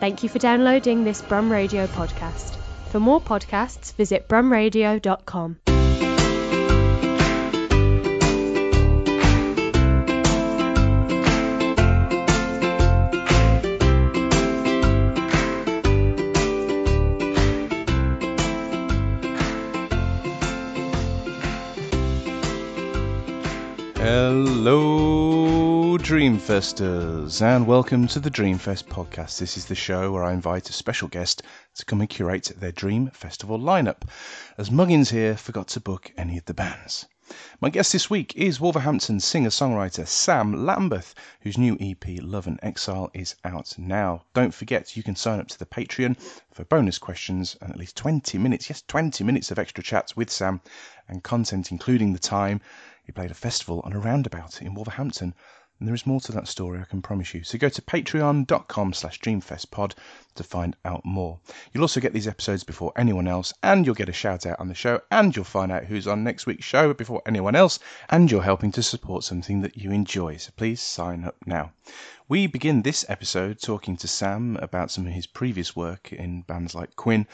Thank you for downloading this Brum Radio podcast. For more podcasts, visit brumradio.com. Dreamfesters, and welcome to the Dreamfest podcast. This is the show where I invite a special guest to come and curate their Dream Festival lineup, as Muggins here forgot to book any of the bands. My guest this week is Wolverhampton singer songwriter Sam Lambeth, whose new EP Love and Exile is out now. Don't forget you can sign up to the Patreon for bonus questions and at least 20 minutes, yes, 20 minutes of extra chats with Sam and content including the time he played a festival on a roundabout in Wolverhampton. And there is more to that story, I can promise you. So go to patreon.com slash dreamfestpod to find out more. You'll also get these episodes before anyone else, and you'll get a shout out on the show, and you'll find out who's on next week's show before anyone else, and you're helping to support something that you enjoy. So please sign up now. We begin this episode talking to Sam about some of his previous work in bands like Quinn.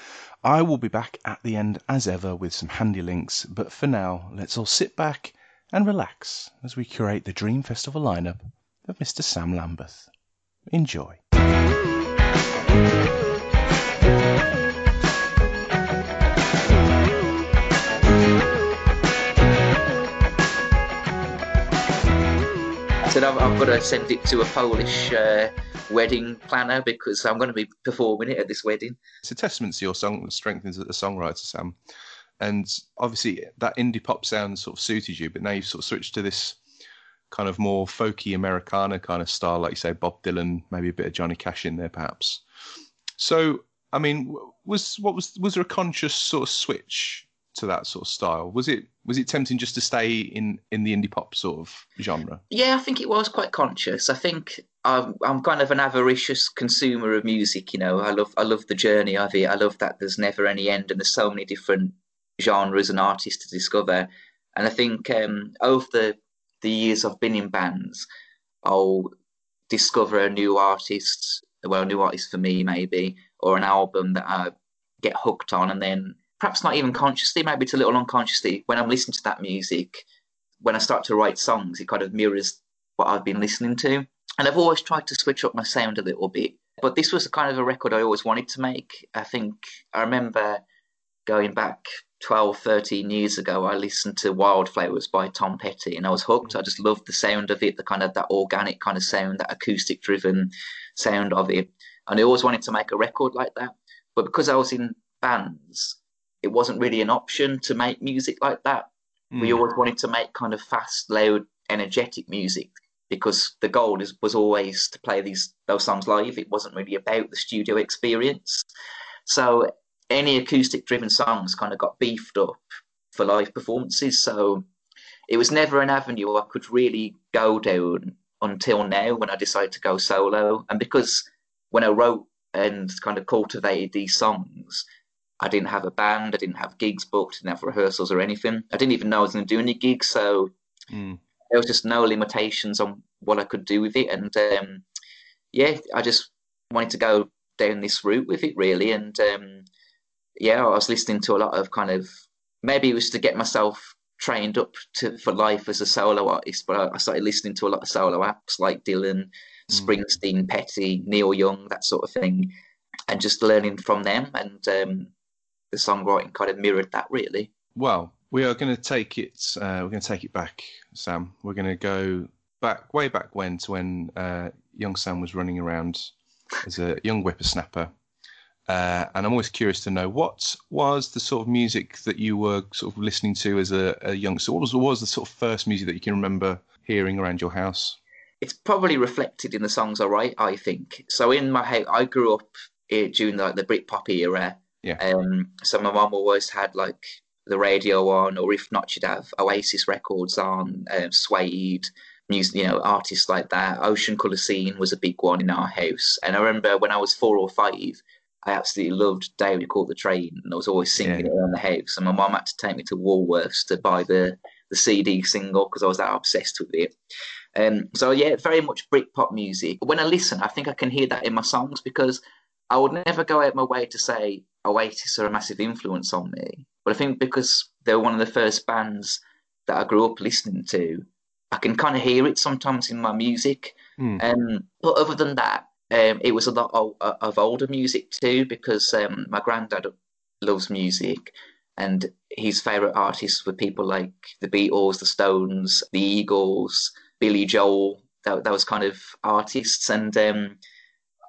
I will be back at the end, as ever, with some handy links, but for now, let's all sit back and relax as we curate the Dream Festival lineup of Mr. Sam Lambeth. Enjoy. said I've, I've, got to send it to a Polish uh, wedding planner because I'm going to be performing it at this wedding. It's a testament to your song strength as a songwriter, Sam. And obviously, that indie pop sound sort of suited you, but now you've sort of switched to this kind of more folky Americana kind of style, like you say, Bob Dylan, maybe a bit of Johnny Cash in there, perhaps. So, I mean, was what was was there a conscious sort of switch to that sort of style? Was it was it tempting just to stay in in the indie pop sort of genre? Yeah, I think it was quite conscious. I think I'm I'm kind of an avaricious consumer of music. You know, I love I love the journey of it. I love that there's never any end and there's so many different genres and artists to discover. And I think um, over the the years I've been in bands, I'll discover a new artist, well, a new artist for me maybe, or an album that I get hooked on, and then perhaps not even consciously, maybe it's a little unconsciously. When I'm listening to that music, when I start to write songs, it kind of mirrors what I've been listening to. And I've always tried to switch up my sound a little bit. But this was the kind of a record I always wanted to make. I think I remember going back 12, 13 years ago, I listened to Wildflowers by Tom Petty and I was hooked. I just loved the sound of it, the kind of that organic kind of sound, that acoustic driven sound of it. And I always wanted to make a record like that. But because I was in bands, it wasn't really an option to make music like that. Mm. We always wanted to make kind of fast, loud, energetic music because the goal is, was always to play these those songs live. It wasn't really about the studio experience. So any acoustic driven songs kind of got beefed up for live performances. So it was never an avenue I could really go down until now when I decided to go solo. And because when I wrote and kind of cultivated these songs, I didn't have a band, I didn't have gigs booked, didn't have rehearsals or anything. I didn't even know I was going to do any gigs, so mm. there was just no limitations on what I could do with it. And um, yeah, I just wanted to go down this route with it really. And um, yeah, I was listening to a lot of kind of maybe it was to get myself trained up to for life as a solo artist, but I, started listening to a lot of solo acts like Dylan, mm. Springsteen, Petty, Neil Young, that sort of thing, and just learning from them. And um, the songwriting kind of mirrored that, really. Well, we are going to take it. Uh, we're going to take it back, Sam. We're going to go back way back when to when uh, young Sam was running around as a young whippersnapper uh, and I'm always curious to know what was the sort of music that you were sort of listening to as a, a youngster. What was, what was the sort of first music that you can remember hearing around your house? It's probably reflected in the songs I write. I think so. In my house, I grew up during like the Britpop era. Yeah. Um, so my mum always had like the radio on, or if not, she'd have Oasis records on, um, Suede, music, you know, artists like that. Ocean Colour Scene was a big one in our house. And I remember when I was four or five, I absolutely loved Day We Caught the Train, and I was always singing yeah. it around the house. And my mum had to take me to Woolworths to buy the the CD single because I was that obsessed with it. Um, so yeah, very much Britpop music. When I listen, I think I can hear that in my songs because I would never go out my way to say Oasis are a massive influence on me, but I think because they were one of the first bands that I grew up listening to, I can kind of hear it sometimes in my music. Mm. Um, but other than that, um, it was a lot of, of older music too, because um, my granddad loves music, and his favorite artists were people like the Beatles, the Stones, the Eagles, Billy Joel. That, that was kind of artists, and um,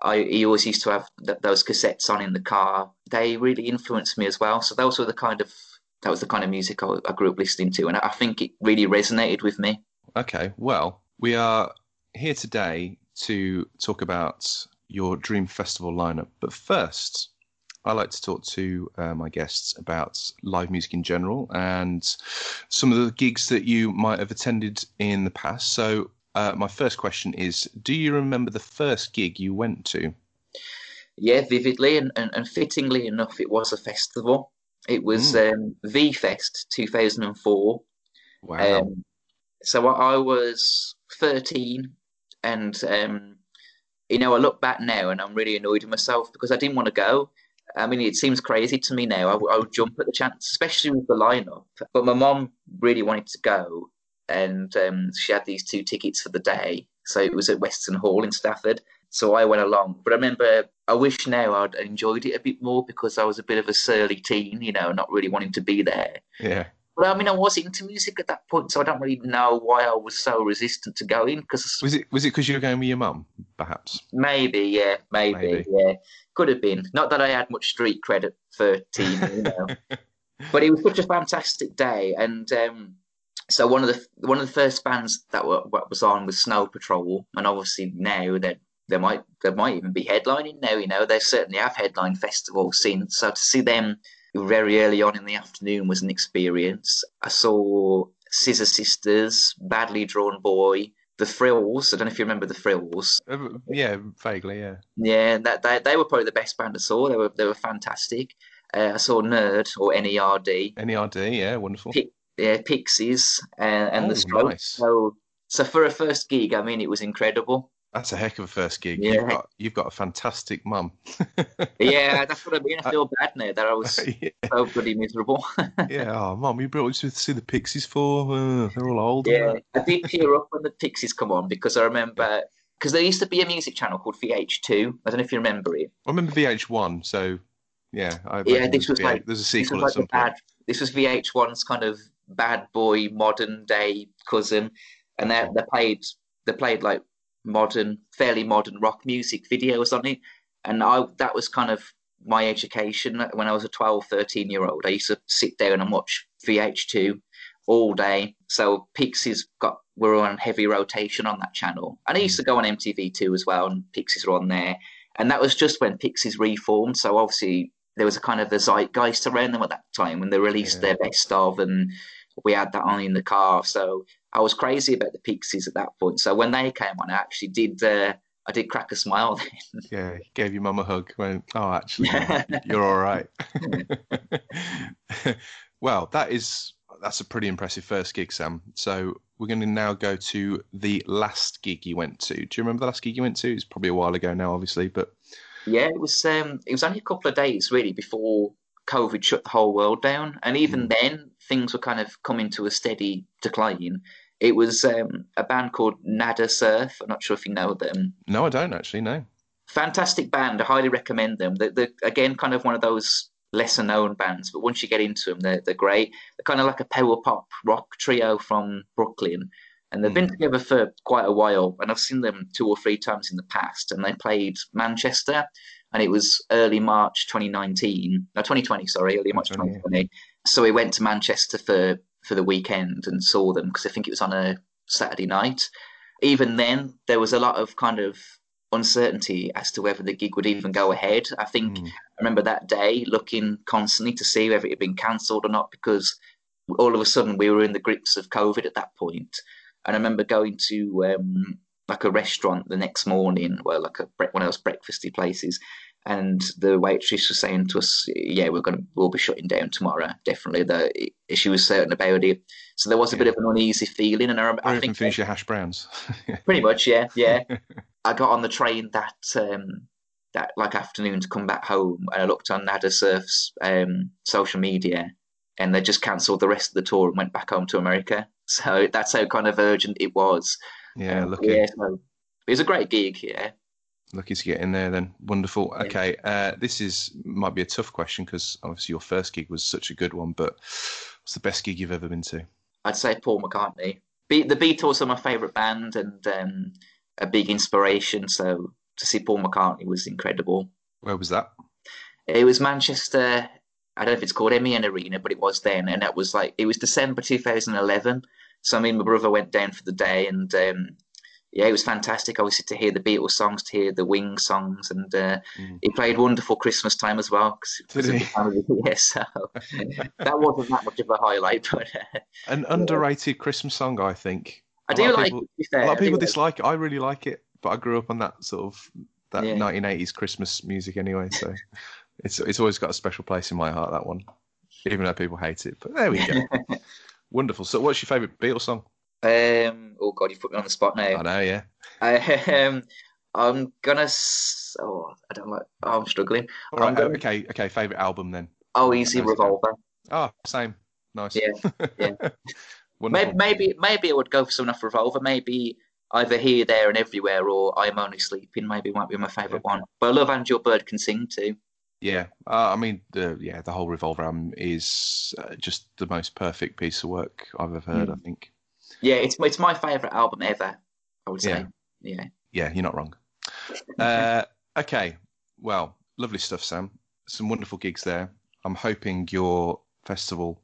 I he always used to have th- those cassettes on in the car. They really influenced me as well. So those were the kind of that was the kind of music I, I grew up listening to, and I think it really resonated with me. Okay, well, we are here today to talk about your Dream Festival lineup. But first, I like to talk to uh, my guests about live music in general and some of the gigs that you might have attended in the past. So, uh, my first question is Do you remember the first gig you went to? Yeah, vividly and, and, and fittingly enough, it was a festival. It was mm. um, V Fest 2004. Wow. Um, so I was 13 and um, you know, I look back now and I'm really annoyed with myself because I didn't want to go. I mean, it seems crazy to me now. I, would jump at the chance, especially with the lineup. But my mom really wanted to go, and um, she had these two tickets for the day. So it was at Weston Hall in Stafford. So I went along. But I remember, I wish now I'd enjoyed it a bit more because I was a bit of a surly teen, you know, not really wanting to be there. Yeah. But I mean, I was into music at that point, so I don't really know why I was so resistant to going. Because was it was it because you were going with your mum, perhaps? Maybe, yeah, maybe, maybe, yeah, could have been. Not that I had much street credit for teen, you know. but it was such a fantastic day, and um, so one of the one of the first bands that were, was on was Snow Patrol, and obviously now they they might they might even be headlining now. You know, they certainly have headline festivals since. So to see them very early on in the afternoon was an experience. I saw Scissor Sisters, Badly Drawn Boy, The Thrills. I don't know if you remember The Thrills. Uh, yeah, vaguely, yeah. Yeah, that they, they were probably the best band I saw. They were they were fantastic. Uh, I saw Nerd or NERD. NERD, yeah, wonderful. P- yeah, Pixies uh, and oh, the Strokes. Nice. So, so for a first gig, I mean, it was incredible. That's a heck of a first gig. Yeah. You've got you've got a fantastic mum. yeah, that's what I mean. I feel bad now that I was yeah. so bloody miserable. yeah, oh mum, you brought us to see the Pixies for? Uh, they're all old. Yeah, I did tear up when the Pixies come on because I remember because there used to be a music channel called VH2. I don't know if you remember it. I remember VH1. So yeah, I yeah, this was like there's a sequel like at some bad. This was VH1's kind of bad boy modern day cousin, and they they played they played like modern, fairly modern rock music videos on it. And I that was kind of my education when I was a 12, 13 year old. I used to sit down and watch VH2 all day. So Pixies got were on heavy rotation on that channel. And I used to go on MTV2 as well, and Pixies were on there. And that was just when Pixies reformed. So obviously there was a kind of a zeitgeist around them at that time when they released Yeah. their best of and we had that on in the car. So I was crazy about the Pixies at that point. So when they came on, I actually did. Uh, I did crack a smile then. Yeah, gave your mum a hug. Went, oh, actually, you're all right. well, that is that's a pretty impressive first gig, Sam. So we're going to now go to the last gig you went to. Do you remember the last gig you went to? It's probably a while ago now, obviously, but Yeah, it was. Um, it was only a couple of days really before COVID shut the whole world down, and even then things were kind of coming to a steady decline. It was um, a band called Nada Surf. I'm not sure if you know them. no, I don't actually. No. Fantastic band. I highly recommend them. They're, they're again kind of one of those lesser known bands, but once you get into them, they're, they're great. They're kind of like a power pop rock trio from Brooklyn. And they've been together for quite a while, and I've seen them two or three times in the past. And they played Manchester, and it was early March 2019, no 2020, sorry, early March 2020, 2020. So we went to Manchester for for the weekend and saw them because I think it was on a Saturday night. Even then, there was a lot of kind of uncertainty as to whether the gig would even go ahead. I think Mm. I remember that day looking constantly to see whether it had been cancelled or not because all of a sudden we were in the grips of COVID at that point. And I remember going to um, like a restaurant the next morning, well, like a bre- one of those breakfasty places, and the waitress was saying to us, "Yeah, we're gonna we'll be shutting down tomorrow. Definitely." The she was certain about it, so there was a bit of an uneasy feeling. And I, I even think finish your hash browns. Pretty much, yeah, yeah. I got on the train that um, that like afternoon to come back home, and I looked on Nada Surf's um, social media, and they just cancelled the rest of the tour and went back home to America. So that's how kind of urgent it was. Yeah, Um, lucky, yeah, so it was a great gig. Yeah. Lucky to get in there. Then wonderful. Okay, uh, this is might be a tough question because obviously your first gig was such a good one. But what's the best gig you've ever been to? I'd say Paul McCartney. Be- the Beatles are my favourite band and um, a big inspiration. So to see Paul McCartney was incredible. Where was that? It was Manchester. I don't know if it's called MEN Arena, but it was then, and that was like it was December 2011. So me and my brother went down for the day, and um, yeah, it was fantastic. Obviously to hear the Beatles songs, to hear the Wings songs, and uh, Mm. he played "Wonderful Christmas Time" as well. 'cause it was Did at he? the time of the year, so that wasn't that much of a highlight, but uh, An underrated Christmas song, I think. I A do like people-. Fair, A lot of people dislike it. I really like it, but I grew up on that sort of that Yeah. 1980s Christmas music anyway. So it's it's always got a special place in my heart. That one, even though people hate it. But there we go. Wonderful. So, what's your favourite Beatles song? Um, oh God, you put me on the spot now. I know, yeah. Um, I'm gonna. Oh, I don't like. Oh, I'm struggling. All right. I'm gonna- Okay. Okay. Favourite album then. Oh, Easy. Revolver. Oh, same. Nice. Yeah, yeah. Maybe, maybe, maybe I would go for something off Revolver. Maybe either Here, There, and Everywhere, or I'm Only Sleeping. Maybe might be my favourite one. But I love And Your Bird Can Sing too. Yeah, uh, I mean, the yeah, the whole Revolver album is uh, just the most perfect piece of work I've ever heard. I Mm. think. Yeah, it's it's my favourite album ever. I would say. Yeah. Yeah. Yeah, you're not wrong. Uh, okay, well, lovely stuff, Sam. Some wonderful gigs there. I'm hoping your festival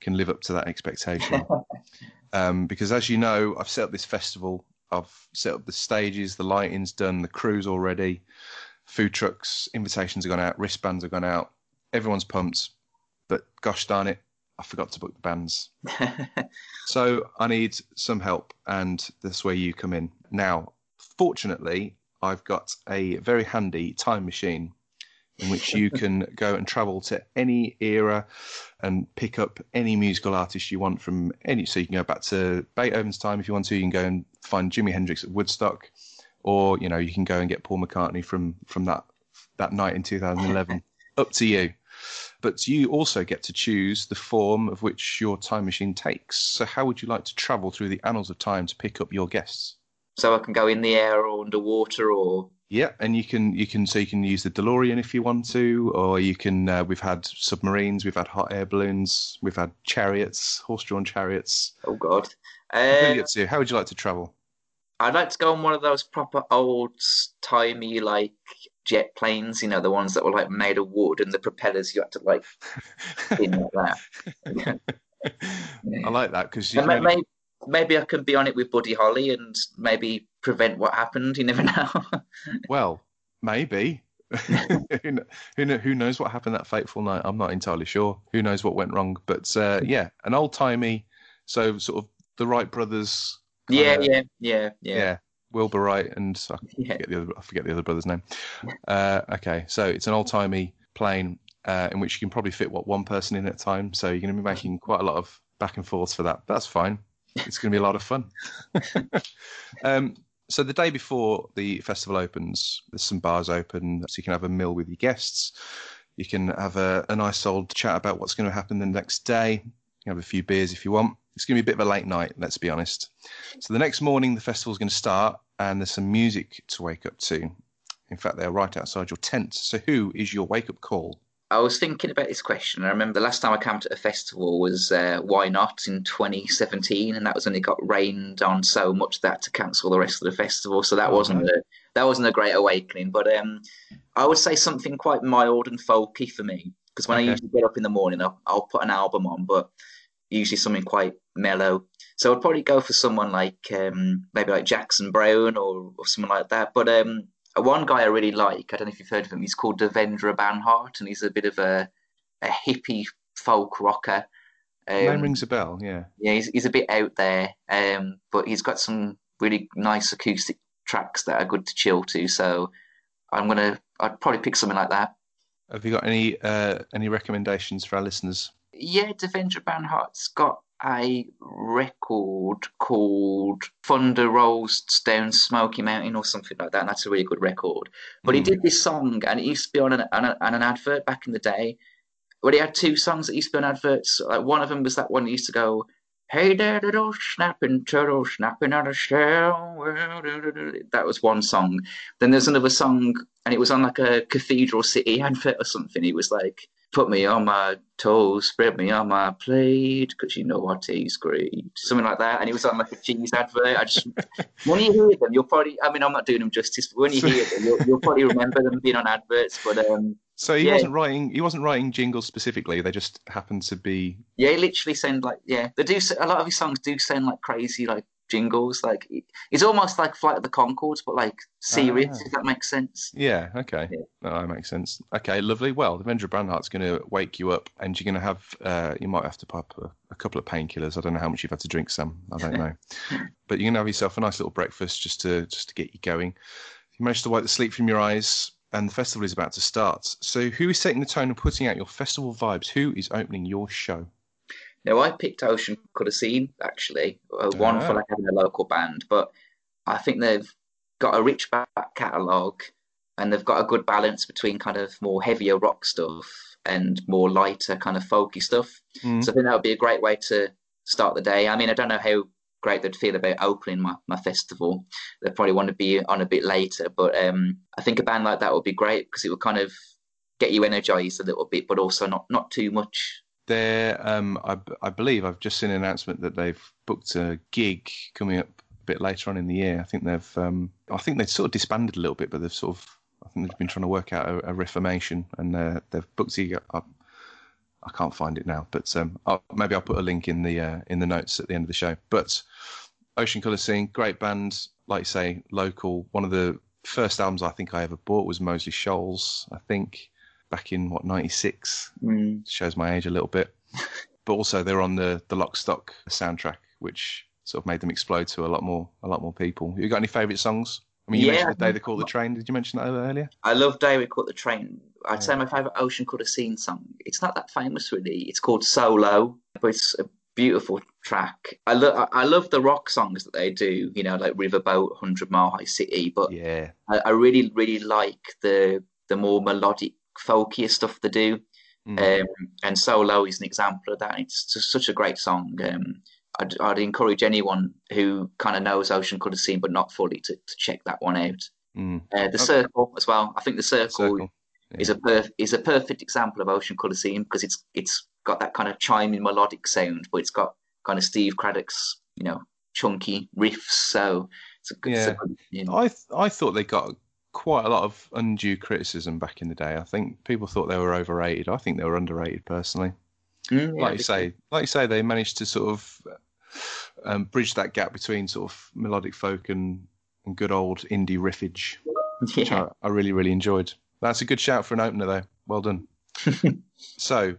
can live up to that expectation. um, because as you know, I've set up this festival. I've set up the stages, the lighting's done, the crew's already, food trucks, invitations have gone out, wristbands have gone out. Everyone's pumped, but gosh darn it, I forgot to book the bands. So I need some help, and that's where you come in. Now, fortunately, I've got a very handy time machine in which you can go and travel to any era and pick up any musical artist you want from any. So you can go back to Beethoven's time if you want to. You can go and find Jimi Hendrix at Woodstock, or you know you can go and get Paul McCartney from from that that night in 2011. Up to you. But you also get to choose the form of which your time machine takes. So, how would you like to travel through the annals of time to pick up your guests? so I can go in the air or underwater or Yeah, and you can you can so you can use the DeLorean if you want to, or you can. Uh, we've had submarines, we've had hot air balloons, we've had chariots, horse-drawn chariots. oh god. Uh, how would you like to travel? I'd like to go on one of those proper old timey like jet planes, you know, the ones that were like made of wood and the propellers you had to like spin like that. I like that because you And can ma- only- maybe, maybe I can be on it with Buddy Holly and maybe prevent what happened. You never know. Well, maybe. who, who, who knows what happened that fateful night? I'm not entirely sure. Who knows what went wrong? But uh, yeah, an old timey, so sort of the Wright brothers. Yeah, yeah, yeah, yeah, yeah, Wilbur Wright and I yeah. forget the other. I forget the other brother's name. Uh, okay, so it's an old timey plane uh, in which you can probably fit what one person in at a time. So you're going to be making quite a lot of back and forths for that. That's fine. It's going to be a lot of fun. um, so the day before the festival opens, there's some bars open, so you can have a meal with your guests. You can have a, a nice old chat about what's going to happen the next day. You can have a few beers if you want. It's going to be a bit of a late night, let's be honest. So the next morning, the festival's going to start, and there's some music to wake up to. In fact, they're right outside your tent. So who is your wake up call? I was thinking about this question. I remember the last time I came to a festival was uh, Y Not in 2017, and that was when it got rained on so much that to cancel the rest of the festival. So that Oh, wasn't a that wasn't a great awakening. But um, I would say something quite mild and folky for me because when Okay. I usually get up in the morning, I'll, I'll put an album on, but usually something quite mellow. So I'd probably go for someone like um, maybe like Jackson Browne or, or someone like that. But um, one guy I really like, I don't know if you've heard of him, he's called Devendra Banhart, and he's a bit of a, a hippie folk rocker. Name Um, rings a bell. Yeah. yeah, he's, he's a bit out there, um, but he's got some really nice acoustic tracks that are good to chill to. So I'm gonna, I'd probably pick something like that. Have you got any uh, any recommendations for our listeners? Yeah, Devendra Banhart's got a record called Thunder Rolls Down Smoky Mountain or something like that. And that's a really good record. But mm. he did this song, and it used to be on an, on, a, on an advert back in the day. But he had two songs that used to be on adverts. Like one of them was that one that used to go, Hey there, little snapping turtle, snapping out of shell. That was one song. Then there's another song, and it was on like a Cathedral City advert or something. It was like, put me on my toes, spread me on my plate, because you know I taste great. Something like that. And it was on like a cheese advert. I just, when you hear them, you'll probably, I mean, I'm not doing them justice, but when you hear them, you'll, you'll probably remember them being on adverts. But um, so he yeah. wasn't writing. He wasn't writing jingles specifically. They just happened to be. Yeah, he literally sound like yeah. They do. A lot of his songs do sound like crazy, like jingles. Like it's almost like Flight of the Conchords, but like serious. Ah. If that makes sense. Yeah. Okay. Yeah. No, that makes sense. Okay. Lovely. Well, Devendra Banhart's going to wake you up, and you're going to have. Uh, you might have to pop a, a couple of painkillers. I don't know how much you've had to drink. Some. I don't know. but you're going to have yourself a nice little breakfast just to just to get you going. You managed to wipe the sleep from your eyes and the festival is about to start. So, who is setting the tone and putting out your festival vibes? Who is opening your show? Now, I picked Ocean Colour Scene, actually, uh, one for like having a local band, but I think they've got a rich back catalogue and they've got a good balance between kind of more heavier rock stuff and more lighter kind of folky stuff. Mm. So I think that would be a great way to start the day. I mean, I don't know how great they'd feel about opening my, my festival. They probably want to be on a bit later, but um, I think a band like that would be great because it would kind of get you energized a little bit, but also not not too much. There, um, I, I believe I've just seen an announcement that they've booked a gig coming up a bit later on in the year. I think they've, um, I think they've sort of disbanded a little bit, but they've sort of, I think they've been trying to work out a, a reformation, and uh, they've booked a gig up I can't find it now, but um, I'll, maybe I'll put a link in the uh, in the notes at the end of the show. But Ocean Colour Scene, great band, like you say, local. One of the first albums I think I ever bought was Moseley Shoals. I think back in what '96. Mm. Shows my age a little bit, but also they're on the the Lock Stock soundtrack, which sort of made them explode to a lot more a lot more people. You got any favourite songs? I mean, you yeah, mentioned the day they caught the train. Did you mention that earlier? I love Day We Caught the Train. I'd yeah. say my favourite Ocean Colour Scene song. It's not that famous, really. It's called Solo, but it's a beautiful track. I love I love the rock songs that they do. You know, like Riverboat, Hundred Mile High City. But yeah, I, I really really like the the more melodic, folkier stuff they do. Mm. Um, and Solo is an example of that. It's just such a great song. Um, I'd, I'd encourage anyone who kind of knows Ocean Colour Scene but not fully to, to check that one out. Mm. Uh, the okay. Circle as well. I think the Circle, circle. Yeah. is a perf- is a perfect example of Ocean Colour Scene because it's it's got that kind of chiming melodic sound, but it's got kind of Steve Cradock's you know chunky riffs. So it's a good. Yeah. You know. I th- I thought they got quite a lot of undue criticism back in the day. I think people thought they were overrated. I think they were underrated personally. Mm, yeah, like you say, like you say, they managed to sort of um, bridge that gap between sort of melodic folk and, and good old indie riffage, yeah. which I, I, really really enjoyed. That's a good shout for an opener, though. Well done. so,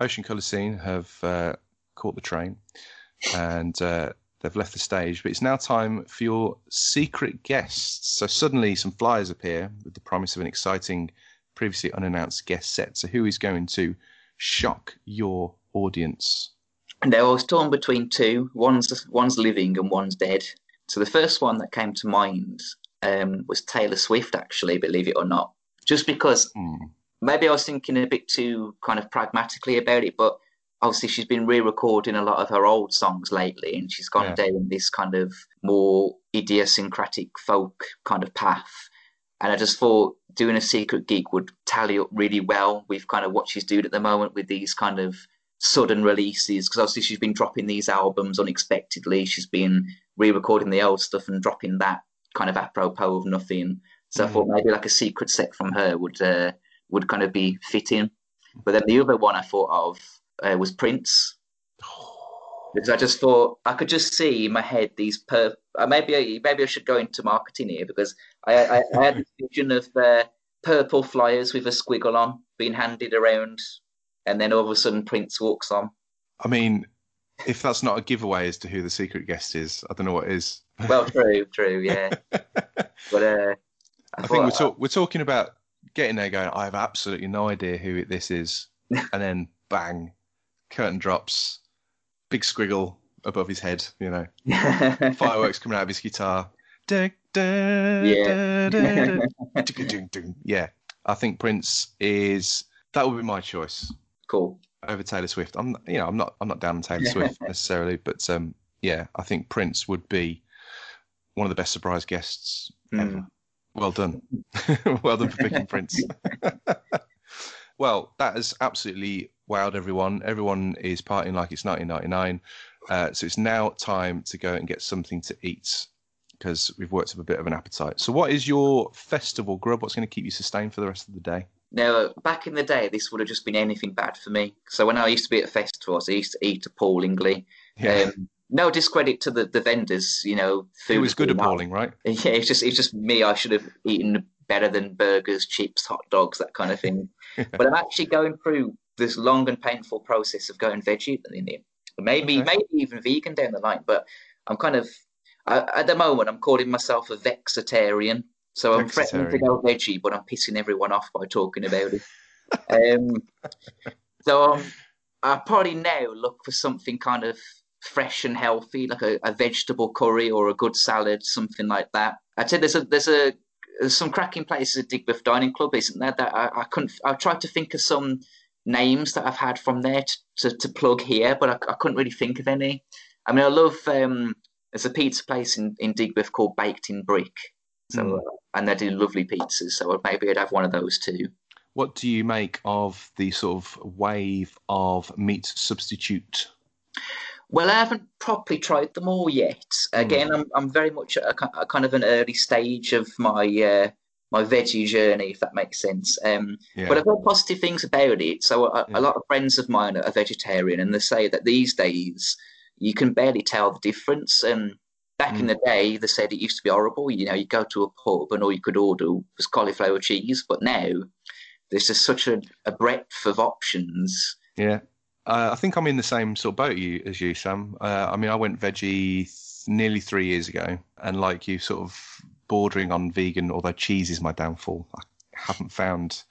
Ocean Colour Scene have uh, caught the train and uh, they've left the stage, but it's now time for your secret guests. So suddenly, some flyers appear with the promise of an exciting, previously unannounced guest set. So, who is going to shock your audience? And I was torn between two. One's one's living and one's dead. So the first one that came to mind um, was Taylor Swift, actually, believe it or not. Just because mm. maybe I was thinking a bit too kind of pragmatically about it, but obviously she's been re-recording a lot of her old songs lately, and she's gone yeah. down this kind of more idiosyncratic folk kind of path. And I just thought doing a secret geek would tally up really well with kind of what she's doing at the moment with these kind of sudden releases because obviously she's been dropping these albums unexpectedly. She's been re-recording the old stuff and dropping that kind of apropos of nothing. So mm-hmm. I thought mm. maybe like a secret set from her would uh, would kind of be fitting. But then the other one I thought of uh, was Prince. Because I just thought I could just see in my head these per uh, maybe maybe I should go into marketing here because I I, I had this vision of uh, purple flyers with a squiggle on being handed around and then all of a sudden Prince walks on. I mean, if that's not a giveaway as to who the secret guest is, I don't know what is. well, true, true, yeah. but uh, I, I think we're, talk- we're talking about getting there, going. I have absolutely no idea who this is, and then bang, curtain drops. big squiggle above his head. You know, fireworks coming out of his guitar. Da, da, Yeah. da, yeah. I think Prince is that would be my choice cool. over Taylor Swift. I'm you know I'm not I'm not down on Taylor Swift necessarily, but um yeah, I think Prince would be one of the best surprise guests ever. Mm. Well done, well done for picking Prince. Well, that has absolutely wowed everyone. Everyone is partying like it's 1999, uh, so it's now time to go and get something to eat because we've worked up a bit of an appetite. So, what is your festival grub? What's going to keep you sustained for the rest of the day? Now, back in the day, this would have just been anything bad for me. So when I used to be at festivals, I used to eat appallingly. Yeah, Um, no discredit to the, the vendors, you know. Food it was good appalling, right? Yeah, it's just it's just me. I should have eaten better than burgers, chips, hot dogs, that kind of thing. But I'm actually going through this long and painful process of going veggie at the minute. Maybe Okay. maybe even vegan down the line. But I'm kind of I, at the moment I'm calling myself a vexitarian. So I'm threatening to go veggie, but I'm pissing everyone off by talking about it. um, so um, I probably now look for something kind of fresh and healthy, like a, a vegetable curry or a good salad, something like that. I'd say there's a there's a there's some cracking places at Digbeth Dining Club, isn't there? That I, I couldn't. I tried to think of some names that I've had from there to, to, to plug here, but I, I couldn't really think of any. I mean, I love. Um, there's a pizza place in in Digbeth called Baked in Brick, so Mm. and they do lovely pizzas. So maybe I'd have one of those too. What do you make of the sort of wave of meat substitute? Well, I haven't properly tried them all yet. Again, I'm I'm very much at a, a kind of an early stage of my uh, my veggie journey, if that makes sense. Um, Yeah, But I've heard positive things about it. So a, Yeah. a lot of friends of mine are vegetarian, and they say that these days you can barely tell the difference. And back in Mm. the day, they said it used to be horrible. You know, you go to a pub and all you could order was cauliflower cheese. But now there's just such a, a breadth of options. yeah. Uh, I think I'm in the same sort of boat you, as you, Sam. Uh, I mean, I went veggie th- nearly three years ago, and like you, sort of bordering on vegan. Although cheese is my downfall, I haven't found.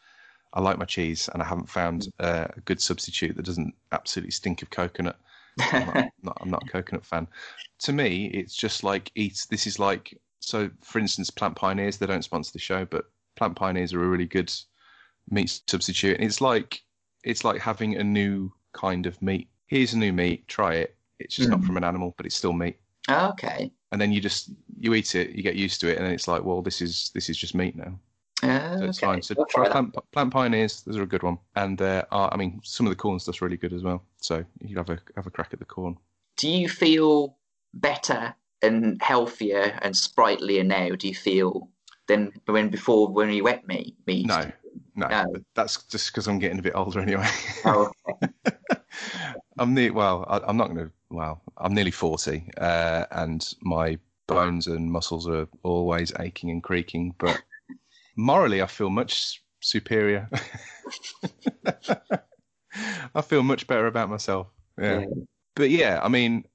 I like my cheese, and I haven't found uh, a good substitute that doesn't absolutely stink of coconut. I'm not, I'm not, I'm not a coconut fan. To me, it's just like eat. This is like so. For instance, Plant Pioneers. They don't sponsor the show, but Plant Pioneers are a really good meat substitute, and it's like it's like having a new kind of meat. Here's a new meat. Try it. It's just not Mm. from an animal, but it's still meat. okay. And then you just you eat it, you get used to it, and then it's like, well, this is this is just meat now. Uh, So it's okay. fine. So I'll try plant, plant pioneers. Those are a good one. And there are, I mean, some of the corn stuff's really good as well. So you have a have a crack at the corn. Do you feel better and healthier and sprightlier now? Do you feel than when before when you wet meat? No, no, No. that's just because I'm getting a bit older anyway. Oh, I'm. Well, I, I'm not going to. Well, I'm nearly forty, uh, and my bones and muscles are always aching and creaking. But morally, I feel much superior. I feel much better about myself. Yeah. Yeah. But yeah, I mean,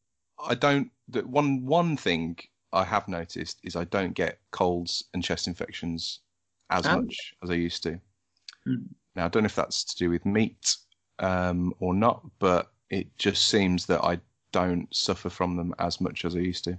I don't. The one one thing I have noticed is I don't get colds and chest infections as Oh. much as I used to. Hmm. Now I don't know if that's to do with meat um, or not, but it just seems that I don't suffer from them as much as I used to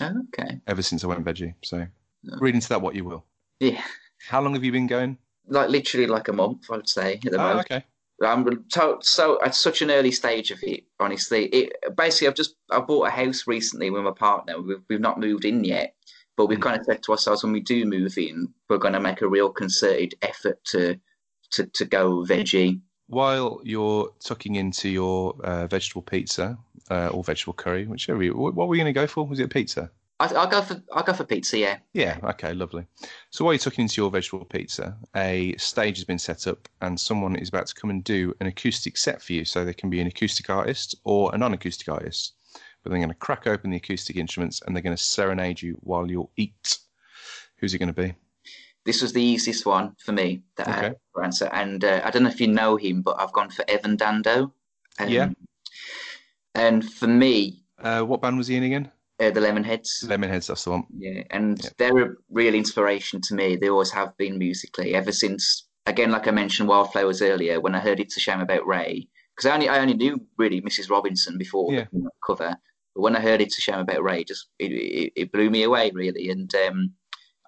okay. ever since I went veggie. So Yeah. read into that what you will. Yeah, How long have you been going? like literally like a month, I would say. At the Oh, most. okay. I'm to- so at such an early stage of it. Honestly, it basically I've just I bought a house recently with my partner. We've we've not moved in yet, but we've Mm. kind of said to ourselves when we do move in, we're going to make a real concerted effort to to to go veggie. While you're tucking into your uh, vegetable pizza uh, or vegetable curry, whichever you, what were you going to go for? Was it a pizza? I, I'll go for I'll go for pizza. Yeah. Yeah, okay, lovely. So while you're tucking into your vegetable pizza, a stage has been set up and someone is about to come and do an acoustic set for you. So they can be an acoustic artist or a non acoustic artist. But they're going to crack open the acoustic instruments and they're going to serenade you while you eat. Who's it going to be? This was the easiest one for me that I Okay. had for answer. And uh, I don't know if you know him, but I've gone for Evan Dando. Um, Yeah. And for me, Uh, what band was he in again? uh, the Lemonheads. Lemonheads, that's the one. Yeah, and Yeah. they're a real inspiration to me. They always have been musically ever since. Again, like I mentioned, Wildflowers earlier. When I heard "It's a Shame About Ray," because I only I only knew really Mrs. Robinson before Yeah. the cover, but when I heard It's a Shame About Ray, it just it, it, it blew me away really, and um,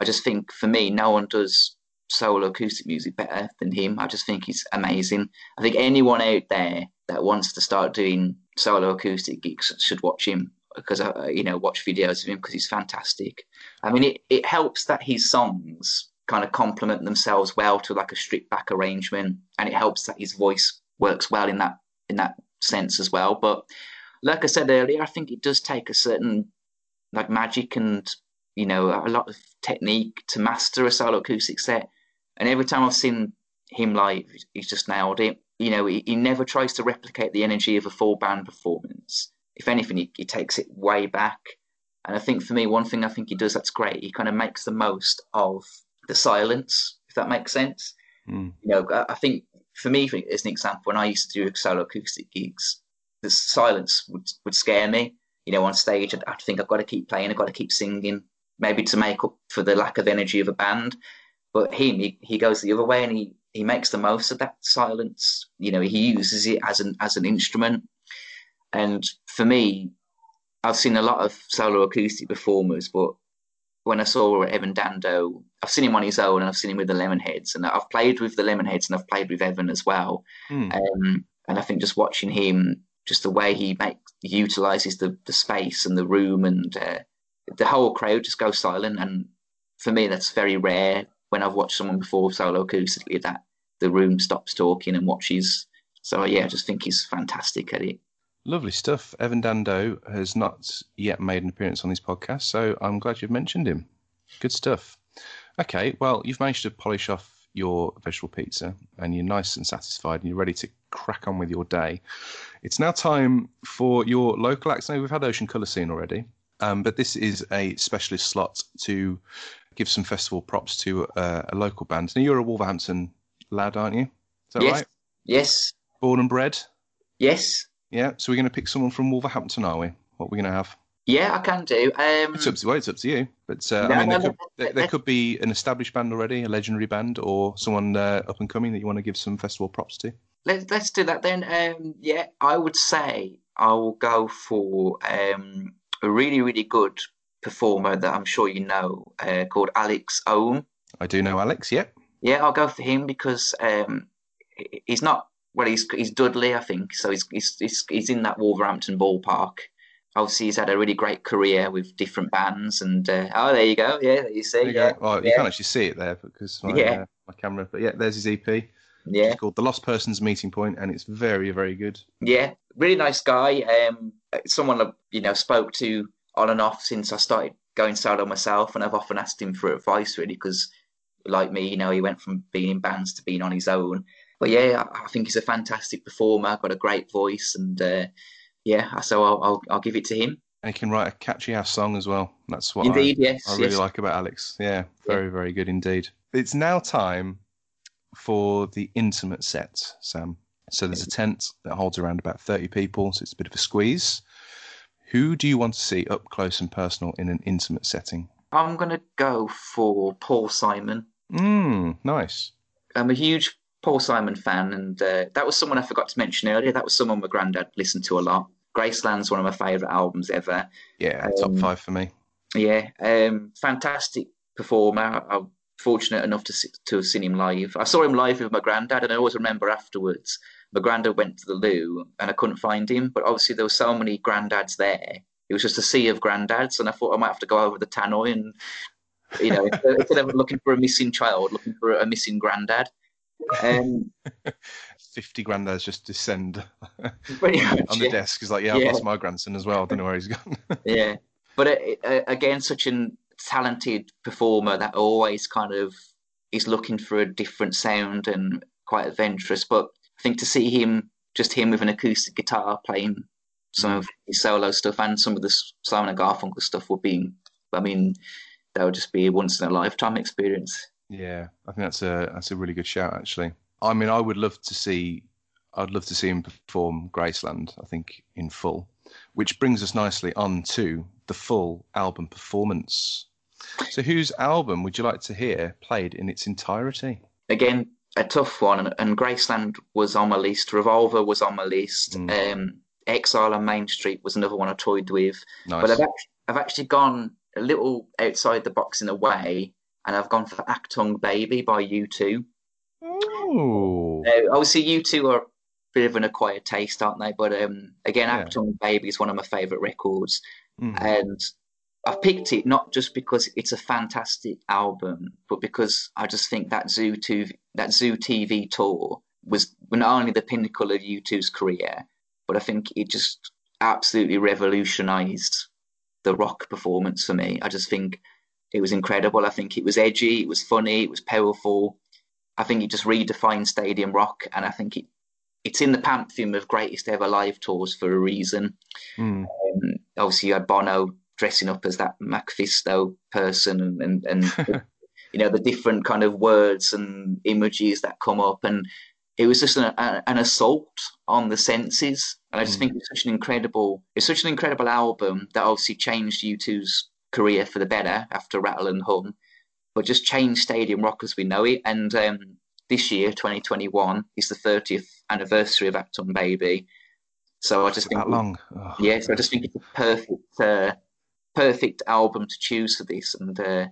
I just think for me, no one does solo acoustic music better than him. I just think he's amazing. I think anyone out there that wants to start doing solo acoustic gigs should watch him because I, uh, you know, watch videos of him because he's fantastic. I mean, it, it helps that his songs kind of complement themselves well to like a stripped back arrangement, and it helps that his voice works well in that in that sense as well. But like I said earlier, I think it does take a certain like magic and you know a lot of technique to master a solo acoustic set. And every time I've seen him live, he's just nailed it. You know, he, he never tries to replicate the energy of a full band performance. If anything, he, he takes it way back. And I think for me, one thing I think he does that's great, he kind of makes the most of the silence, if that makes sense. Mm. You know, I, I think for me, as an example, when I used to do solo acoustic gigs, the silence would, would scare me. You know, on stage, I'd, I'd think I've got to keep playing, I've got to keep singing, maybe to make up for the lack of energy of a band. But him, he, he goes the other way and he, he makes the most of that silence. You know, he uses it as an as an instrument. And for me, I've seen a lot of solo acoustic performers, but when I saw Evan Dando, I've seen him on his own and I've seen him with the Lemonheads, and I've played with the Lemonheads and I've played with Evan as well. Mm. Um, and I think just watching him, just the way he makes utilizes the the space and the room and uh, the whole crowd just goes silent. And for me, that's very rare. When I've watched someone before solo acoustically, that the room stops talking and watches. So yeah, I just think he's fantastic at it. Lovely stuff. Evan Dando has not yet made an appearance on this podcast, so I'm glad you've mentioned him. Good stuff. Okay, well, you've managed to polish off your vegetable pizza and you're nice and satisfied and you're ready to crack on with your day. It's now time for your local acts. Now, we've had Ocean Colour Scene already, um, but this is a specialist slot to give some festival props to uh, a local band. Now, you're a Wolverhampton lad, aren't you? Is that yes, right? yes, Born and bred? yes, Yeah, so we're going to pick someone from Wolverhampton, are we? What we're we going to have? yeah. I can do. Um, It's up to, well, it's up to you. But uh, No, I mean, there, no, could, there, there could be an established band already, a legendary band, or someone uh, up and coming that you want to give some festival props to. let's let's do that then. Um, yeah, I would say I will go for um, a really really good performer that I'm sure you know uh, called Alex Ohm. I do know Alex, yeah. Yeah, I'll go for him because um, he's not well. He's he's Dudley, I think. So he's he's he's, in that Wolverhampton ballpark. Obviously, he's had a really great career with different bands, and uh, oh, there you go. Yeah, you see. There you yeah, go. Well, you yeah. can't actually see it there because my, Yeah. uh, my camera. But yeah, there's his EP. Yeah. It's called The Lost Person's Meeting Point, and it's very, very good. Yeah, really nice guy. Um, someone I you know spoke to on and off since I started going solo myself, and I've often asked him for advice really because, like me, you know, he went from being in bands to being on his own. But yeah, I I think he's a fantastic performer. Got a great voice, and uh, yeah, so I'll, I'll I'll give it to him. And he can write a catchy ass song as well. That's what Indeed, yes, I, I really yes. like about Alex. Yeah, very, very good indeed. It's now time for the intimate set, Sam. So there's a tent that holds around about 30 people, so it's a bit of a squeeze. Who do you want to see up close and personal in an intimate setting? I'm gonna go for Paul Simon. Mm, nice. I'm a huge Paul Simon fan, and uh, that was someone I forgot to mention earlier. That was someone my granddad listened to a lot. Graceland's one of my favourite albums ever. Yeah, top Um, five for me. Yeah, um, fantastic performer. I'm fortunate enough to see, to have seen him live. I saw him live with my granddad, and I always remember afterwards. My granddad went to the loo, and I couldn't find him. But obviously, there were so many granddads there. It was just a sea of granddads, and I thought I might have to go over the tannoy and, you know, instead of looking for a missing child, looking for a missing granddad. Um, 50 granddads just descend pretty much, on the yeah. desk. He's like, yeah, I've Yeah. lost my grandson as well. I don't know where he's gone. yeah but uh, uh, again such a talented performer that always kind of is looking for a different sound and quite adventurous but i think to see him just him with an acoustic guitar playing some of his solo stuff and some of the simon and garfunkel stuff would be i mean that would just be a once in a lifetime experience Yeah, I think that's a that's a really good shout actually. I mean, I would love to see I'd love to see him perform Graceland, I think, in full. Which brings us nicely on to the full album performance. So whose album would you like to hear played in its entirety? again a tough one, and, and Graceland was on my list. Revolver was on my list. Mm. Um, Exile on Main Street was another one I toyed with. Nice. But I've actually, I've actually gone a little outside the box in a way, and I've gone for Achtung Baby by U2. Oh. Uh, obviously, U2 are a bit of an acquired taste, aren't they? But um, again, yeah. Achtung Baby is one of my favourite records. Mm. And I've picked it not just because it's a fantastic album, but because I just think that Zoo TV, that Zoo TV tour was not only the pinnacle of U2's career, but I think it just absolutely revolutionised the rock performance for me. I just think it was incredible. I think it was edgy, it was funny, it was powerful. I think it just redefined stadium rock, and I think it it's in the pantheon of greatest ever live tours for a reason. Mm. Um, obviously, you had Bono dressing up as that Mephisto person, and and, and you know the different kind of words and images that come up, and it was just an, an assault on the senses. And I just mm. think it's such an incredible, it's such an incredible album that obviously changed U2's career for the better after Rattle and Hum, but just changed stadium rock as we know it. And um, this year, 2021, is the 30th anniversary of Achtung Baby. So I just think that long. Oh. Yeah, so I just think it's a perfect, uh, perfect album to choose for this. And uh,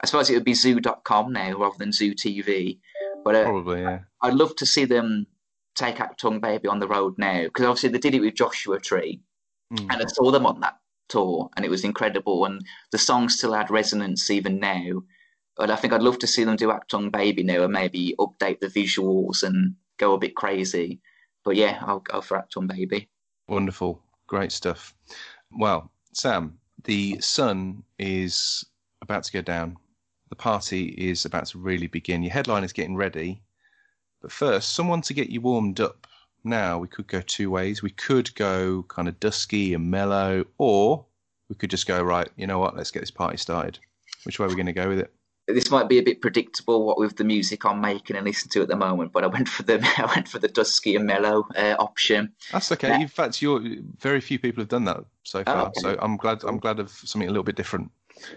I suppose it would be Zoo.com now rather than Zoo TV. But uh, probably, yeah. I'd love to see them take Achtung Baby on the road now because obviously they did it with Joshua Tree, mm. and I saw them on that tour, and it was incredible. And the song still had resonance even now. But I think I'd love to see them do Achtung Baby now and maybe update the visuals and go a bit crazy. But yeah, I'll go for Achtung Baby. Wonderful, great stuff. Well, Sam, the sun is about to go down. The party is about to really begin. Your headline is getting ready. But first, someone to get you warmed up. Now, we could go two ways. We could go kind of dusky and mellow, or we could just go, right, you know what, let's get this party started. Which way are we going to go with it? This might be a bit predictable what with the music I'm making and listening to at the moment, but I went for the I went for the dusky and mellow uh, option. That's okay. Uh, In fact, you're very few people have done that so far, okay. so I'm glad I'm glad of something a little bit different.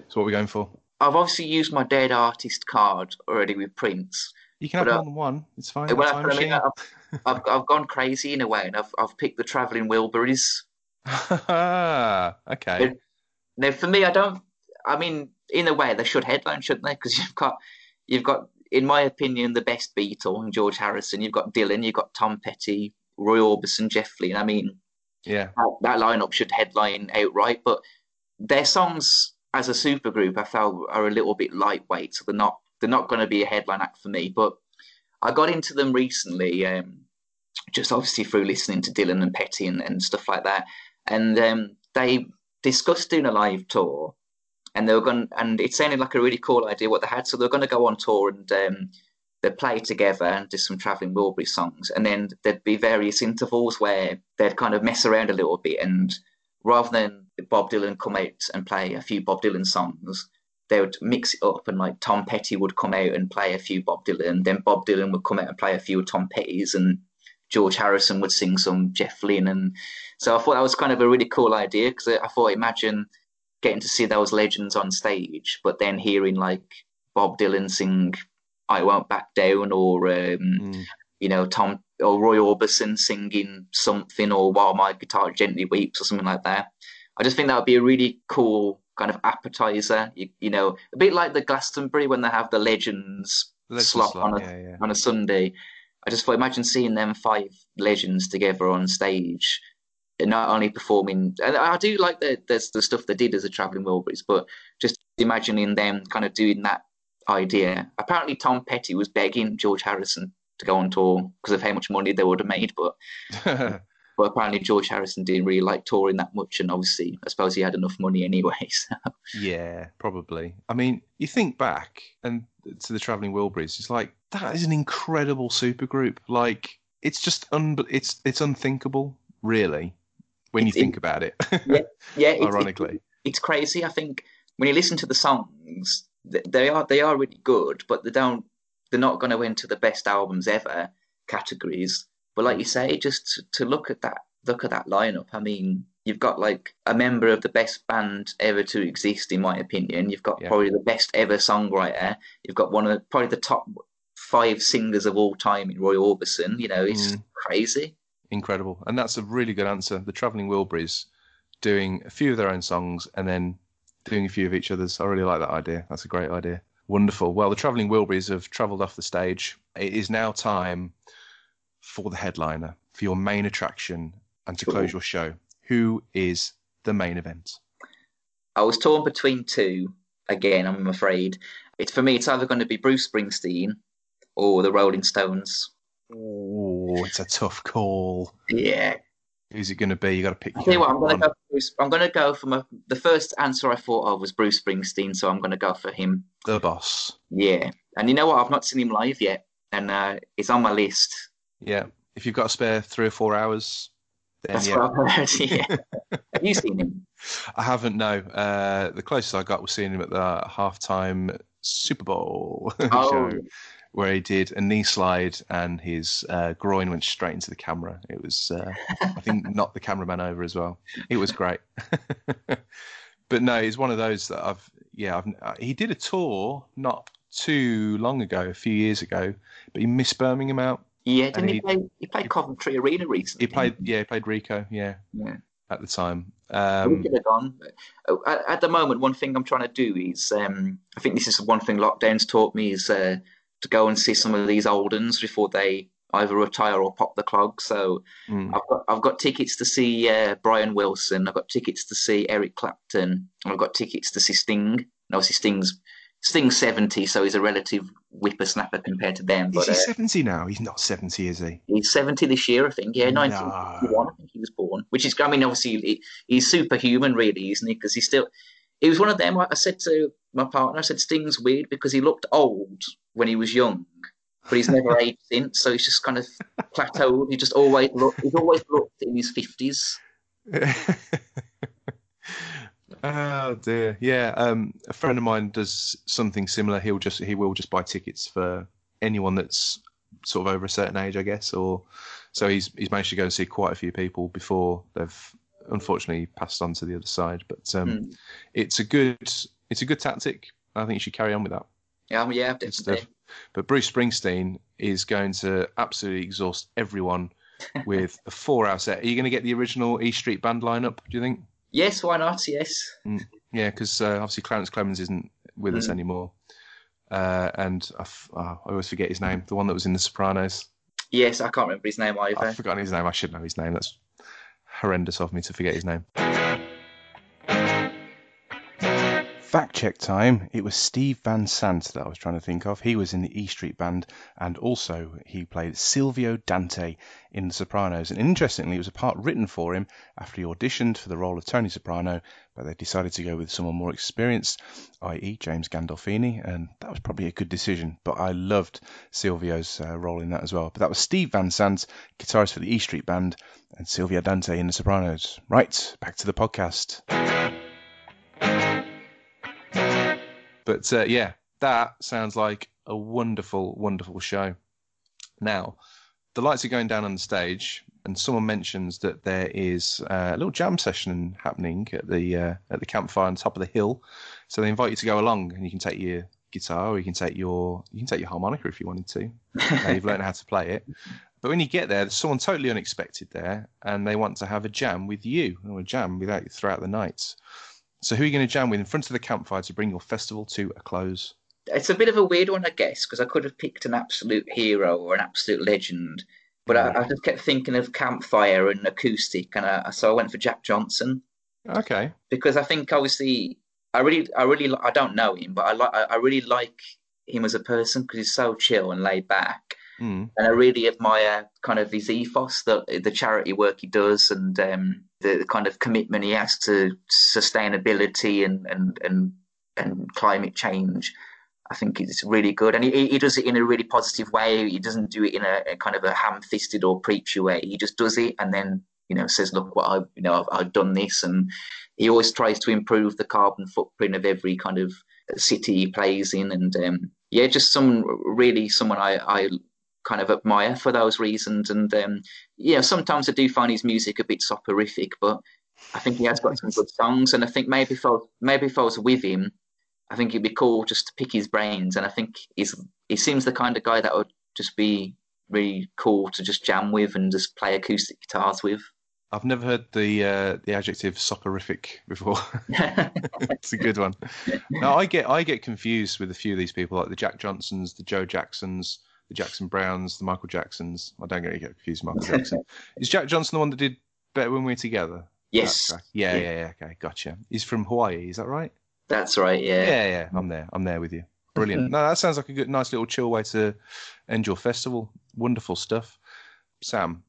So what are we going for? I've obviously used my dead artist card already with Prince. You can have uh, more than one. It's fine. Well, I mean, I've, I've, I've gone crazy in a way, and I've I've picked the travelling Wilburys. okay. Now, for me, I don't. I mean, in a way, they should headline, shouldn't they? Because you've got, you've got, in my opinion, the best Beatle, George Harrison. You've got Dylan. You've got Tom Petty, Roy Orbison, Jeff Lynne. I mean, yeah, that, that lineup should headline outright. But their songs as a supergroup, I felt are a little bit lightweight, so they're not they're not going to be a headline act for me. But I got into them recently, um, just obviously through listening to Dylan and Petty and, and stuff like that. And um, they discussed doing a live tour, and they were going, and it sounded like a really cool idea what they had. So they were going to go on tour and um, they'd play together and do some traveling Wilbury songs, and then there'd be various intervals where they'd kind of mess around a little bit, and rather than Bob Dylan come out and play a few Bob Dylan songs, they would mix it up and like Tom Petty would come out and play a few Bob Dylan, then Bob Dylan would come out and play a few Tom Petty's and George Harrison would sing some Jeff Lynne and so I thought that was kind of a really cool idea because I thought imagine getting to see those legends on stage but then hearing like Bob Dylan sing I Won't Back Down or um, mm. you know Tom or Roy Orbison singing something or While My Guitar Gently Weeps or something like that. I just think that would be a really cool kind of appetizer. You, you know, a bit like the Glastonbury when they have the legends, slot, slot, on a yeah, yeah. on a Sunday. I just thought, imagine seeing them five legends together on stage, not only performing. And I do like the the, the stuff they did as a traveling Wilburys, but just imagining them kind of doing that idea. Apparently, Tom Petty was begging George Harrison to go on tour because of how much money they would have made, but But apparently George Harrison didn't really like touring that much, and obviously I suppose he had enough money anyway. So. Yeah, probably. I mean, you think back and to the Traveling Wilburys, it's like that is an incredible supergroup. Like it's just un- it's it's unthinkable, really, when it's, you think it, about it. yeah, yeah. Ironically, it's, it's crazy. I think when you listen to the songs, they are they are really good, but they don't they're not going to enter the best albums ever categories. But like you say, just to look at that, look at that lineup. I mean, you've got like a member of the best band ever to exist, in my opinion. You've got yeah. probably the best ever songwriter. You've got one of the, probably the top five singers of all time in Roy Orbison. You know, it's Mm. crazy. Incredible. And that's a really good answer. The Travelling Wilburys doing a few of their own songs and then doing a few of each other's. I really like that idea. That's a great idea. Wonderful. Well, the Travelling Wilburys have travelled off the stage. It is now time for the headliner, for your main attraction, and to close your show. Who is the main event? I was torn between two. Again, I'm afraid. It's for me. It's either going to be Bruce Springsteen or the Rolling Stones. Oh, it's a tough call. Yeah. Who's it going to be? You got to pick. I tell you what, I'm going to go. For Bruce, I'm going to go for my. The first answer I thought of was Bruce Springsteen, so I'm going to go for him. The boss. Yeah. And you know what? I've not seen him live yet, and uh, it's on my list. Yeah. If you've got to spare three or four hours, then That's yeah. what I've heard. Yeah. Have you seen him? I haven't. No. Uh, the closest I got was seeing him at the halftime Super Bowl Oh, show, where he did a knee slide and his uh, groin went straight into the camera. It was, uh, I think, knocked the cameraman over as well. It was great. but no, he's one of those that I've. Yeah, I've, uh, he did a tour not too long ago, a few years ago, but he missed Birmingham out. yeah. Didn't he, he- play? He played Coventry Arena recently. He played, yeah, he played Ricoh, yeah, Yeah. at the time. we Um, could have gone. At, at the moment, one thing I'm trying to do is, um, I think this is one thing lockdown's taught me is uh, to go and see some of these old uns before they either retire or pop the clog. So mm, I've got I've got tickets to see uh, Brian Wilson. I've got tickets to see Eric Clapton. I've got tickets to see Sting. And obviously, Sting's Sting's seventy, so he's a relative whippersnapper compared to them. is But he uh, seventy now? He's not seventy, is he? He's 70 this year, I think. Yeah, No. 1961, I think he was born. Which is, I mean, obviously, he, he's superhuman, really, isn't he? Because he's still, he was one of them. I said to my partner, I said, Sting's weird because he looked old when he was young, but he's never aged since. So he's just kind of plateaued. He just always looked, he's always looked in his 50s. oh dear. Yeah. Um, a friend of mine does something similar. He'll just he will just buy tickets for anyone that's sort of over a certain age, I guess. Or so he's he's managed to go and see quite a few people before they've unfortunately passed on to the other side. But um, Hmm. it's a good it's a good tactic. I think you should carry on with that. Yeah, yeah, definitely. But Bruce Springsteen is going to absolutely exhaust everyone with a four-hour set. Are you going to get the original E Street Band lineup? Do you think? Yes, why not? Yes. Yeah, because uh, obviously Clarence Clemons isn't with us Mm. anymore, uh, and I, f- oh, I always forget his name. The one that was in The Sopranos. Yes, I can't remember his name either. I've forgotten his name. I should know his name. That's horrendous of me to forget his name. Fact check time. It was Steve Van Zandt that I was trying to think of. He was in the E Street Band and also he played Silvio Dante in The Sopranos. And interestingly, it was a part written for him after he auditioned for the role of Tony Soprano, but they decided to go with someone more experienced, i.e., James Gandolfini, and that was probably a good decision. But I loved Silvio's uh, role in that as well. But that was Steve Van Zandt, guitarist for the E Street Band, and Silvio Dante in The Sopranos. Right, back to the podcast. But uh, yeah, that sounds like a wonderful, wonderful show. Now, the lights are going down on the stage, and someone mentions that there is uh, a little jam session happening at the uh, at the campfire on top of the hill. So they invite you to go along, and you can take your guitar, or you can take your you can take your harmonica if you wanted to. now you've learned how to play it. But when you get there, there's someone totally unexpected there, and they want to have a jam with you, or a jam without you throughout the night. So who are you going to jam with in front of the campfire to bring your festival to a close? It's a bit of a weird one, I guess, because I could have picked an absolute hero or an absolute legend, but I, I just kept thinking of campfire and acoustic, and I, so I went for Jack Johnson Okay. because I think obviously I really, I really, I don't know him, but I like, I really like him as a person because he's so chill and laid back, Mm. and I really admire kind of his ethos, the the charity work he does, and um, the, kind of commitment he has to sustainability and and and and climate change. I think it's really good, and he, he does it in a really positive way. He doesn't do it in a, a kind of a ham-fisted or preachy way. He just does it, and then you know says, "Look, what I you know I've, I've done this," and he always tries to improve the carbon footprint of every kind of city he plays in, and um, yeah, just some really someone I, I kind of admire for those reasons. And um, yeah, sometimes I do find his music a bit soporific, but I think he has got some good songs. And I think maybe if I was, maybe if I was with him, I think it'd be cool just to pick his brains. And I think his he seems the kind of guy that would just be really cool to just jam with and just play acoustic guitars with. I've never heard the uh, the adjective soporific before. it's a good one. Now I get I get confused with a few of these people, like the Jack Johnsons, the Joe Jacksons, the Jackson Brownes, the Michael Jacksons. I don't get confused Michael Jackson. Is Jack Johnson the one that did Better When We're Together? Yes. Yeah, yeah, yeah, Okay, gotcha. He's from Hawaii. Is that right? That's right. Yeah. Yeah, yeah. I'm there. I'm there with you. Brilliant. Mm-hmm. no, that sounds like a good, nice little chill way to end your festival. Wonderful stuff. Sam,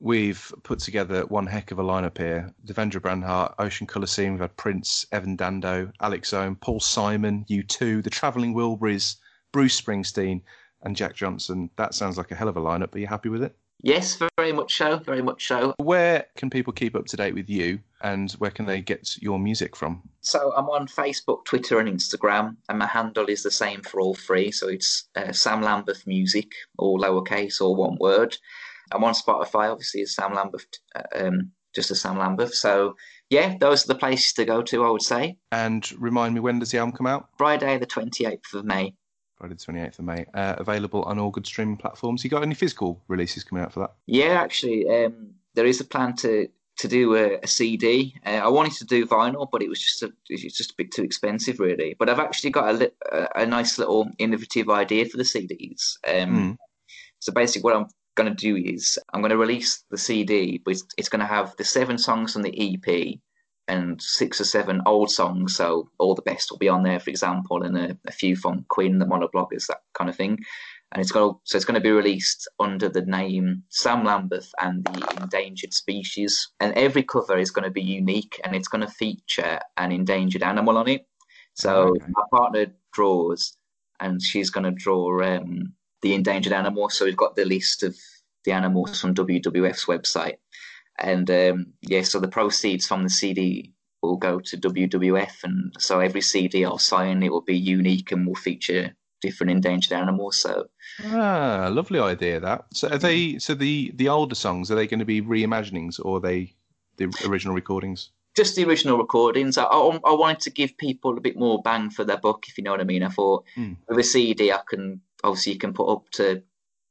we've put together one heck of a lineup here. Devendra Banhart, Ocean Colour Scene. We've had Prince, Evan Dando, Alex Owen, Paul Simon, U2, The Travelling Wilburys, Bruce Springsteen, and Jack Johnson. That sounds like a hell of a lineup. Are you happy with it? Yes, very much so. Very much so. Where can people keep up to date with you, and where can they get your music from? So I'm on Facebook, Twitter, and Instagram, and my handle is the same for all three. So it's uh, Sam Lambeth Music, all lowercase, or one word. I'm on Spotify, obviously, as Sam Lambeth, uh, um, just as Sam Lambeth. So yeah, those are the places to go to, I would say. And remind me, when does the album come out? Friday, the 28th of May. Friday the 28th of May. Uh, available on all good streaming platforms. You got any physical releases coming out for that? Yeah, actually, um, there is a plan to to do a, a CD. Uh, I wanted to do vinyl, but it was just a, it was just a bit too expensive, really. But I've actually got a, a, a nice little innovative idea for the CDs. Um, mm. So basically, what I'm going to do is I'm going to release the CD, but it's, it's going to have the seven songs on the EP and six or seven old songs. So all the best will be on there, for example, and a, a few from Queen, the Monobloggers, that kind of thing. And it's got so it's going to be released under the name Sam Lambeth and the Endangered Species. And every cover is going to be unique, and it's going to feature an endangered animal on it. So okay. my partner draws, and she's going to draw um, the endangered animal. So we've got the list of the animals from WWF's website. And um, yeah, so the proceeds from the CD will go to WWF, and so every CD I'll sign it will be unique and will feature different endangered animals. So ah, lovely idea that. So are they? So the the older songs are they going to be reimaginings or are they the original recordings? Just the original recordings. I, I, I wanted to give people a bit more bang for their buck, if you know what I mean. I thought mm. with a CD, I can obviously you can put up to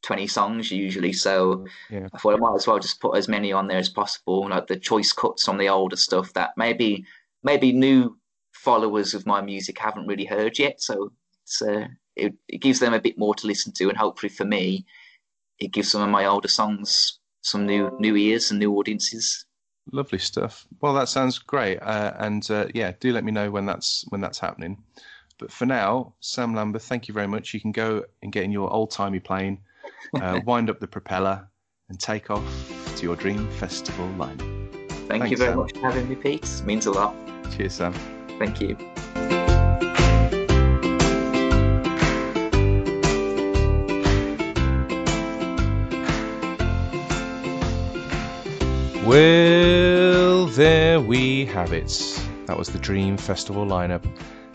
20 songs usually. So yeah. I thought I might as well just put as many on there as possible, like the choice cuts on the older stuff that maybe maybe new followers of my music haven't really heard yet. So it's uh, it, it gives them a bit more to listen to, and hopefully for me, it gives some of my older songs some new new ears and new audiences. Lovely stuff. Well, that sounds great, uh, and uh, yeah, do let me know when that's when that's happening. But for now, Sam Lambeth, thank you very much. You can go and get in your old timey plane uh, wind up the propeller, and take off to your dream festival line. Thank Thanks, you very Sam. much for having me, Pete. It means a lot. Cheers, Sam. Thank you. Well, there we have it. That was the Dream Festival lineup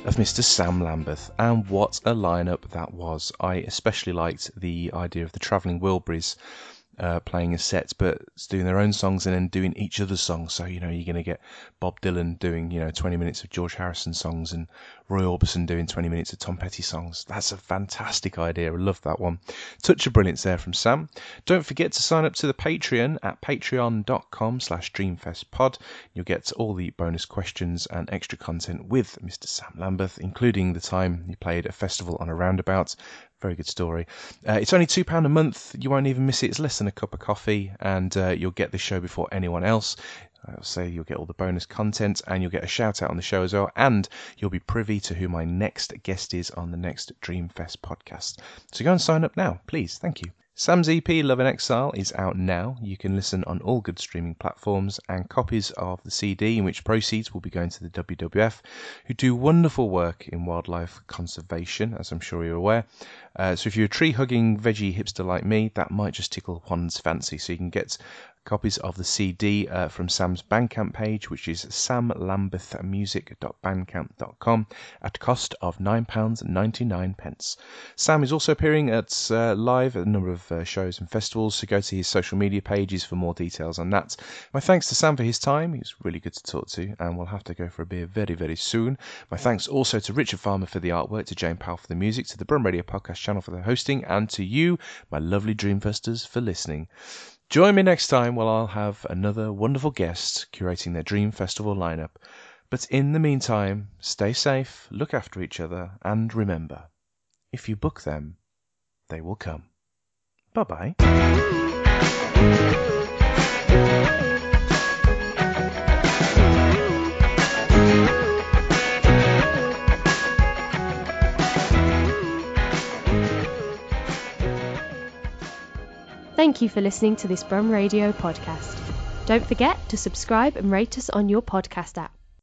of Mr. Sam Lambeth, and what a lineup that was! I especially liked the idea of the Travelling Wilburys uh, playing a set, but doing their own songs and then doing each other's songs. So you know you're going to get Bob Dylan doing you know 20 minutes of George Harrison songs and Roy Orbison doing 20 minutes of Tom Petty songs. That's a fantastic idea. I love that one. Touch of brilliance there from Sam. Don't forget to sign up to the Patreon at patreon.com slash dreamfestpod. You'll get all the bonus questions and extra content with Mr. Sam Lambeth, including the time he played a festival on a roundabout very good story. Uh, it's only £2 a month. You won't even miss it. It's less than a cup of coffee, and uh, you'll get the show before anyone else. I'll say you'll get all the bonus content and you'll get a shout out on the show as well. And you'll be privy to who my next guest is on the next Dreamfest podcast. So go and sign up now, please. Thank you. Sam's EP Love in Exile is out now. You can listen on all good streaming platforms, and copies of the CD, in which proceeds will be going to the WWF, who do wonderful work in wildlife conservation, as I'm sure you're aware. Uh, so if you're a tree hugging veggie hipster like me, that might just tickle one's fancy. So you can get copies of the CD uh, from Sam's Bandcamp page, which is samlambethmusic.bandcamp.com, at cost of £9.99. Sam is also appearing at uh, live at a number of uh, shows and festivals, so go to his social media pages for more details on that. My thanks to Sam for his time. He was really good to talk to, and we'll have to go for a beer very, very soon. My thanks also to Richard Farmer for the artwork, to Jayne Powell for the music, to the Brum Radio Podcast channel for the hosting, and to you, my lovely Dreamfesters, for listening. Join me next time while I'll have another wonderful guest curating their Dream Festival lineup. But in the meantime, stay safe, look after each other, and remember if you book them, they will come. Bye bye. Thank you for listening to this Brum Radio podcast. Don't forget to subscribe and rate us on your podcast app.